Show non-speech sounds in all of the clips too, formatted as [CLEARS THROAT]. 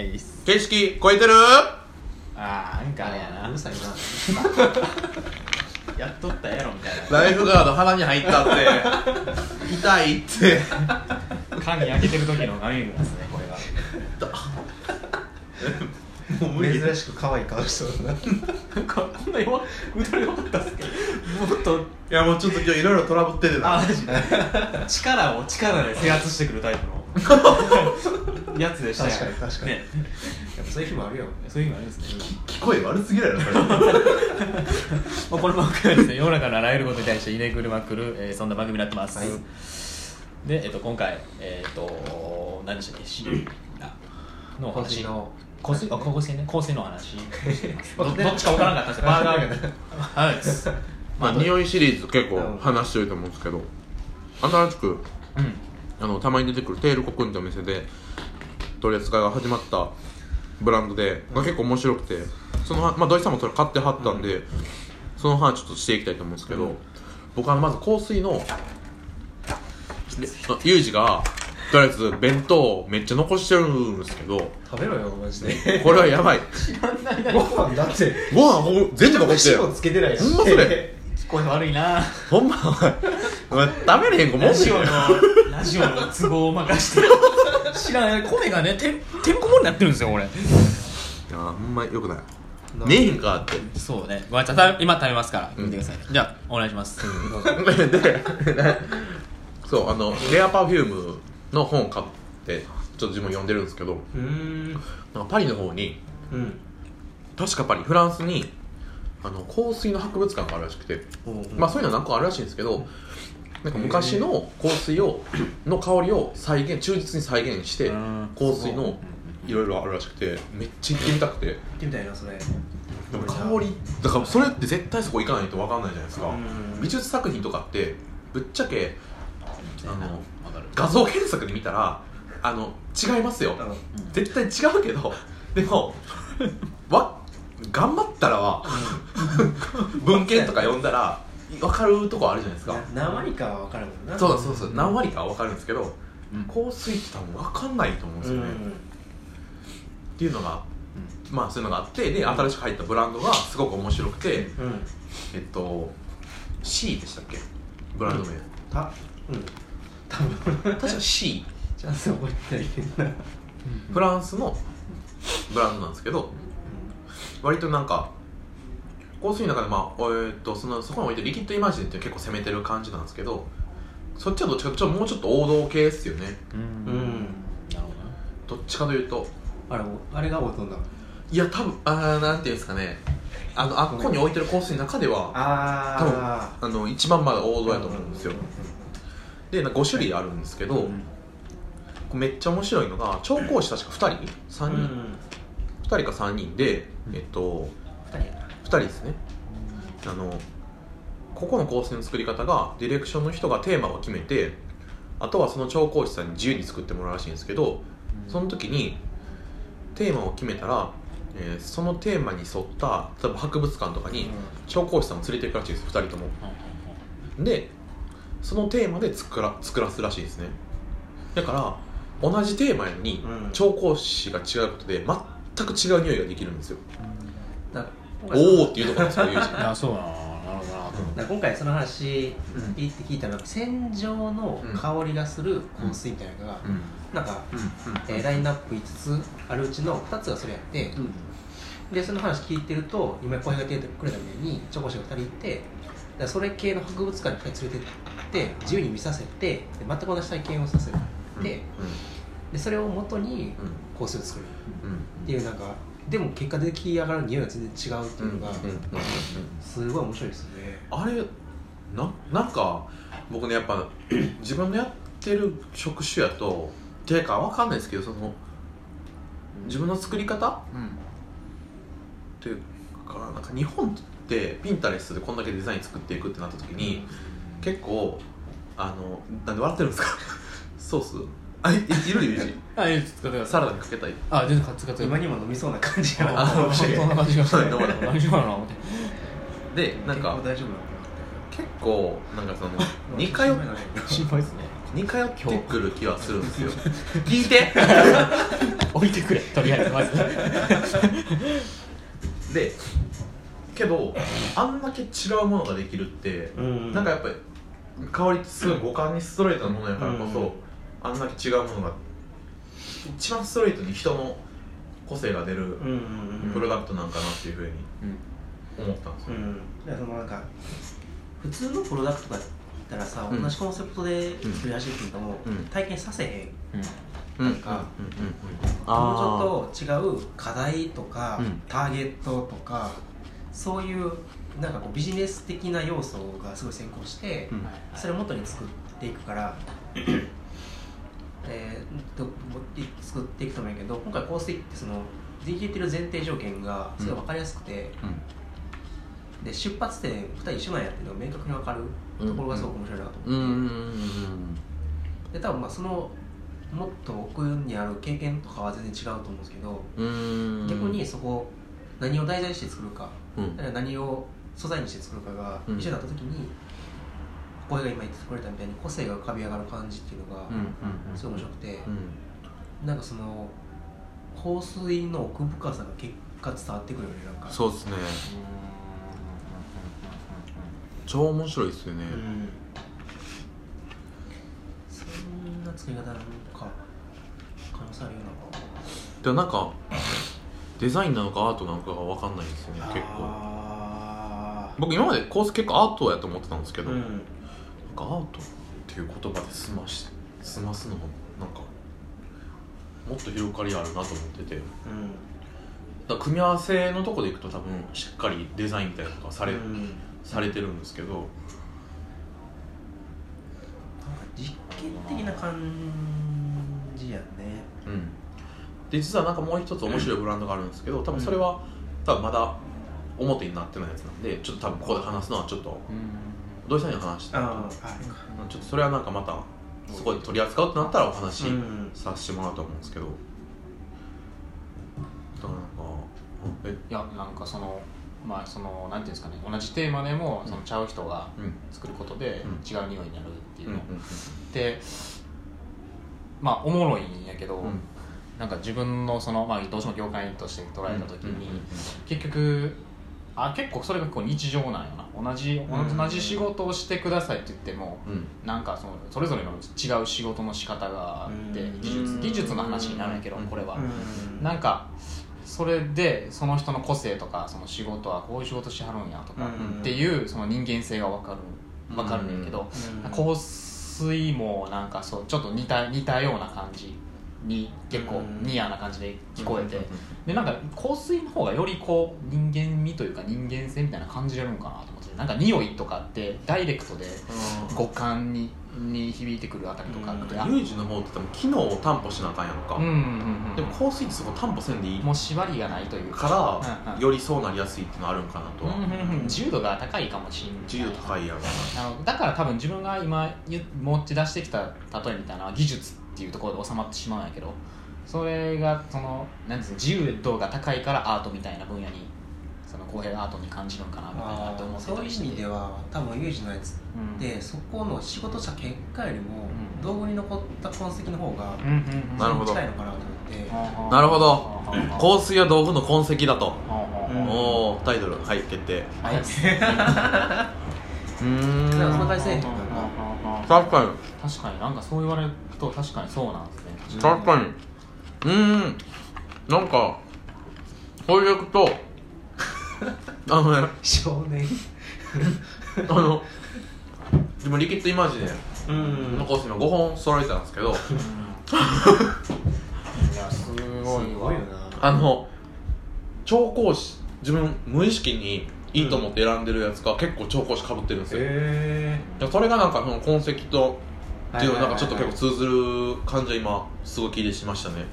いっす景色超えてる？あーなんかあれやな。うるさいな。[LAUGHS] やっとったやろみたいな。ライフガード鼻に入ったって。痛いって。[LAUGHS] 缶に開けてる時のガミグラスねこれが [LAUGHS] もう無理。珍しく可愛い顔しそうだな。なんかこんな弱腕弱かったっすけど。もっと。いやもうちょっと今日いろいろトラブっててな。あマジ力を力で制圧してくるタイプの [LAUGHS] やつでしたよ。確かに確かに。ね。やっぱそういう日もあるよ。そういうのあるんですね。聞こえ悪すぎるやろこれまあ、[LAUGHS] この番組はですね世の中のあらゆることに対してひねくるまくる、えーそんな番組になってます、はい。で、えっと今回えっ、と何でしたっけ？の話。年の。香水あ香水ね？香水のお話。[LAUGHS] どどっちか分からなかったんですよ。バーガーはい。まあ匂いシリーズ結構うん話してると思うんですけど新しくうんあのたまに出てくるテールコクンってお店で取り扱いが始まったブランドで、が結構面白くてそのまあ土井さんもそれ買ってはったんで、その話ちょっとしていきたいと思うんですけど、うん。僕あのまず香水のでユージがとりあえず弁当めっちゃ残してるんですけど食べろよマジで。これはやばい。[LAUGHS] ご飯だってご飯ほん全部残してる。塩つけてないやんほんまそれ聞こえ悪いな。ほんまお前食べれへん子もんラジオのラジオの都合を任して。知らない米がねてんてんこ盛りになってるんですよこれ。いやほんまよくない。ねえへんかって。そうね。ごめんなさい今食べますから。うん見てください、じゃあお願いします、で [LAUGHS] そうあのレアパフュームの本を買ってちょっと自分読んでるんですけど。うーん。なんかパリの方にうん。確かパリフランスにあの香水の博物館があるらしくて、まあそういうのは何個あるらしいんですけどなんか昔の香水をの香りを再現忠実に再現してうん。香水のいろいろあるらしくてめっちゃ行ってみたくて。行ってみたいなそれ。でも香りだからそれって絶対そこ行かないと分かんないじゃないですか。うん。美術作品とかってぶっちゃけあの画像検索で見たらあの違いますよ。うん絶対違うけどでもわ頑張ったらは文献とか読んだら分かるとこあるじゃないですか。な何割かは分かるもんな。そうそうそう。何割かは分かるんですけどうん。香水って多分分かんないと思うんですよね、っていうのがまあそういうのがあってで新しく入ったブランドがすごく面白くてうん。うんえっと C でしたっけ？ブランド名、たうん。多分。確か C ちゃんと覚えてないけどな。フランスのブランドなんですけど割となんか香水の中でまあ、えーっとそのそこに置いてリキッドイマジンって結構攻めてる感じなんですけどそっちはどっちかというともうちょっと王道系ですよね。うん。うん。なるほどっちかというと。あれあれが大人いや多分あーなんていうんですかね。あのあっこに置いてる香水の中ではああの一番まだ王道やと思うんですよ。で5種類あるんですけど、どめっちゃ面白いのが調香師確か2人？3人、うん2人か3人で、うん。えっと二人やな。2人ですね。あのここの香水の作り方がディレクションの人がテーマを決めてあとはその調香師さんに自由に作ってもらうらしいんですけどその時にテーマを決めたら、えーそのテーマに沿った例えば博物館とかに調香師さんを連れて行くらしいです2人とも。でそのテーマで作ら作らすらしいですね。だから同じテーマやのにうん。調香師が違うことで全く違う匂いができるんですよ。だおおっていうところなんですよユージ。[LAUGHS] いやそうなのなるほどなと思って。だ今回その話うんいいって聞いたのは戦場の香りがする香水みたいなのが、うん。なんか、うん。えーラインナップ5つあるうちの2つがそれやって、でその話聞いてると今声がけてくれたみたいにチョコシが2人いてだからそれ系の博物館に2人連れてって自由に見させてで全く同じ体験をさせて、でそれをもとに香水を作るっていうなんかでも結果出来上がる匂いが全然違うっていうのが、すごい面白いですよね。あれななんか僕ねやっぱ [CLEARS THROAT] 自分のやってる職種やとていうかわかんないですけどその自分の作り方っていうかなんか日本ってピンタレスでこんだけデザイン作っていくってなった時に結構あのなんで笑ってるんですか？[LAUGHS] ソースあいいるユージ。[LAUGHS] あいいです使ってください。サラダにかけたい。あ全然使ってください今にも飲みそうな感じやな。あそんな感じが。するはいどうも大丈夫かな思ってでなんか結構大丈夫なの結構なんかその [LAUGHS] 似通っ心配ですね。似通ってくる気はするんですよ。[LAUGHS] 聞いて。置いてくれ。とりあえずまず。でけどあんだけ違うものができるって、うん。なんかやっぱり香りってすごい五感にストレートなものやからこそ、うんあんだけ違うものが一番ストレートに人の個性が出るプロダクトなんかなっていうふうに思ったんですよ、うん。だからそのなんか普通のプロダクトだったらさ、うん。同じコンセプトで作り始めても、うん。体験させへん。うん。うん。なん。かうん。もうちょっと違う課題とか、うん。ターゲットとかそういうなんかこうビジネス的な要素がすごい先行して、うん。それを元に作っていくから、えー、と作っていくと思うんやけど今回香水ってそのできてる前提条件がすごい分かりやすくて、で出発点2人一緒なんやっていうのが明確に分かるところがすごく面白いなとうんうん思って、うんで多分まあそのもっと奥にある経験とかは全然違うと思うんですけど、うんうん逆にそこ何を題材にして作るか、うん。何を素材にして作るかがうん。一緒だった時に、これが今言ってくれたみたいに個性が浮かび上がる感じっていうのがすごい面白くて、うん。なんかその香水の奥深さが結果伝わってくるよねなんか。そうですね。超面白いですよね、うん。そんな作り方なんか可能性あるような。なんかデザインなのかアートなのかが分かんないんですよね結構。あ僕今までコース結構アートやと思ってたんですけど、ーうんかアートっていう言葉で済まし済ますのもなんかもっと広がりあるなと思ってて。だから組み合わせのとこでいくと多分しっかりデザインみたいなのがされ,、うん。なんかされてるんですけど。実験的な感じやね。うん。で実はなんかもう一つ面白いブランドがあるんですけど多分それは多分まだ表になってないやつなんでちょっと多分ここで話すのはちょっと土井さんに話してああちょっとそれはなんかまたそこで取り扱うってなったらお話させてもらうと思うんですけど。だからなんかえいやなんかそのまあそのなんていうんですかね。同じテーマでもそのちゃう人がうん。作ることでうん。違う匂いになるっていううんの、でまあおもろいんやけど、うん。なんか自分のその、まあ、どうしても業界として捉えた時に、うん。結局あ結構それが結構日常なんよな。同じうん。同じ仕事をしてくださいって言っても、うん。なんかそのそれぞれの違う仕事の仕方があってうん。技術技術の話になるんやけどうん。これは。うん。なんかそれでその人の個性とかその仕事はこういう仕事しはるんやとかうん。っていうその人間性が分かる分かるんやけどうん。香水もなんかそうちょっと似た似たような感じに結構うん。ニアな感じで聞こえて。でなんか香水の方がよりこう人間味というか人間性みたいな感じれるんかなと思って。なんか匂いとかってダイレクトで五感にに響いてくるあたりとかユージの方って多分機能を担保しなあかんやんか、うんうんうんでも香水ってそこ担保せんでいいもう縛りがないというか。らよりそうなりやすいっていうのはあるんかなと。自由度が高いかもしれない。自由度高いやろあのだから多分自分が今言持ち出してきた例えみたいな技術っていうところで収まってしまうんやけどそれがそのなんですか自由度が高いからアートみたいな分野にその公平アートに感じるんかなみたいなあと思ってーそういう意味では多分ユージのやつうん。でそこの仕事した結果よりもうん。道具に残った痕跡の方が近いのかなと思って。なるほど。こ香水は道具の痕跡だと、うんおおタイトルはい決定はい。[LAUGHS] [LAUGHS] うーんそんな感じせ確かに。確かになんかそう言われると確かにそうなんですね。確かに。うーん。なんかこれでいくと。[LAUGHS] あのね。少年。[LAUGHS] あの自分リキッドイマジネうん。の香水の5本揃えてたんですけど。うん。[LAUGHS] いやすごいわすごいよな。あの調香師自分無意識にいいと思って選んでるやつが結構調香師かぶってるんですよ、へいやそれがなんかその痕跡とえっていうのなんかちょっと結構通ずる感じは今すごい気でしましたね。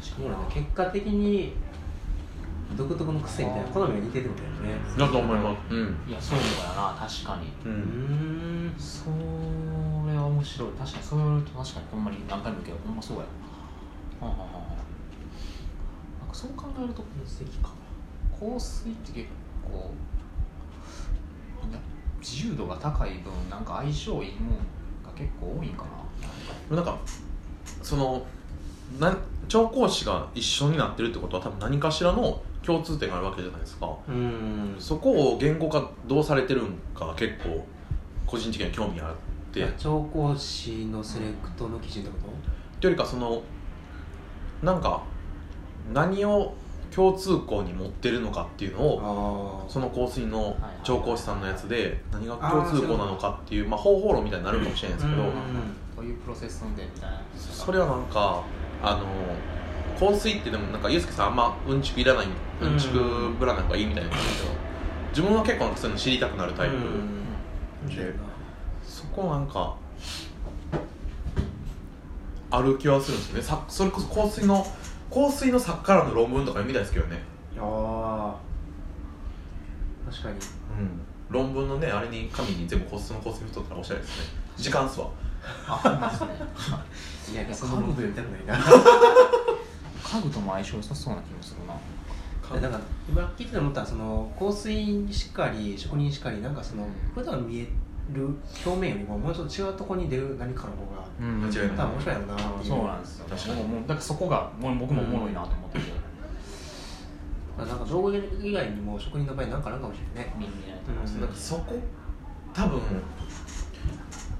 そうな。んだ結果的に独特の癖みたいな好みが似てるんだよね。だと思います。うん。いやそうやな。確かに。ううんん。それは面白い。確かにそう言われると確かにほんまに何回も言うけどほんまそうや。なはあはあはあ。なんかそう考えると分析か香水って結構みんな自由度が高い分なんか相性いいもんが結構多いんかな。なんかそのな調香師が一緒になってるってことは多分何かしらの共通点があるわけじゃないですか。うん。そこを言語化どうされてるんか結構個人的には興味あって。調香師のセレクトの基準ってこと？というよりかそのなんか何を共通項に持ってるのかっていうのをあその香水のはい調香師さんのやつで何が共通項なのかっていうまあ方法論みたいになるかもしれないですけど、うういうプロセスでみたいな。それはなんかあの香水ってでもなんかユースケさんあんまうんちくいらないうんうんちくぶらない方がいいみたいなんですけど自分は結構なんかそういうの知りたくなるタイプ、うんでそこなんかある気はするんですよね。さそれこそ香水の香水の作家らの論文とか読みたいですけどね。ああ確かに。うん。論文のねあれに紙に全部香水の香水太ったらおしゃれですね。時間っすわ。あ [LAUGHS] いやその部分読みたくな。家具とも相性良さそうな気もするな。えなんか今聞いてて思ったらその香水しかり職人しかりなんかその普段見える表面よりももうちょっと違うところに出る何かの方がうん。間違いない多分面白いやろうなってい。うそうなんですよ。確かに。もうもうだからそこがもう僕もおもろいなと思ってて、なんか道具以外にも職人の場合なんかあるかもしれないね。見見ないと思いますうん。なんかそこ多分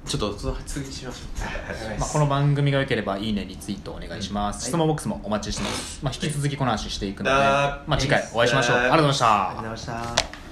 ちょっとその次しましょう。[LAUGHS] まあ、この番組が良ければいいねリツイートお願いします、質問ボックスもお待ちしてます、まあ、引き続きこの話していくので、まあ、次回お会いしましょう。ありがとうございました。ありがとうございました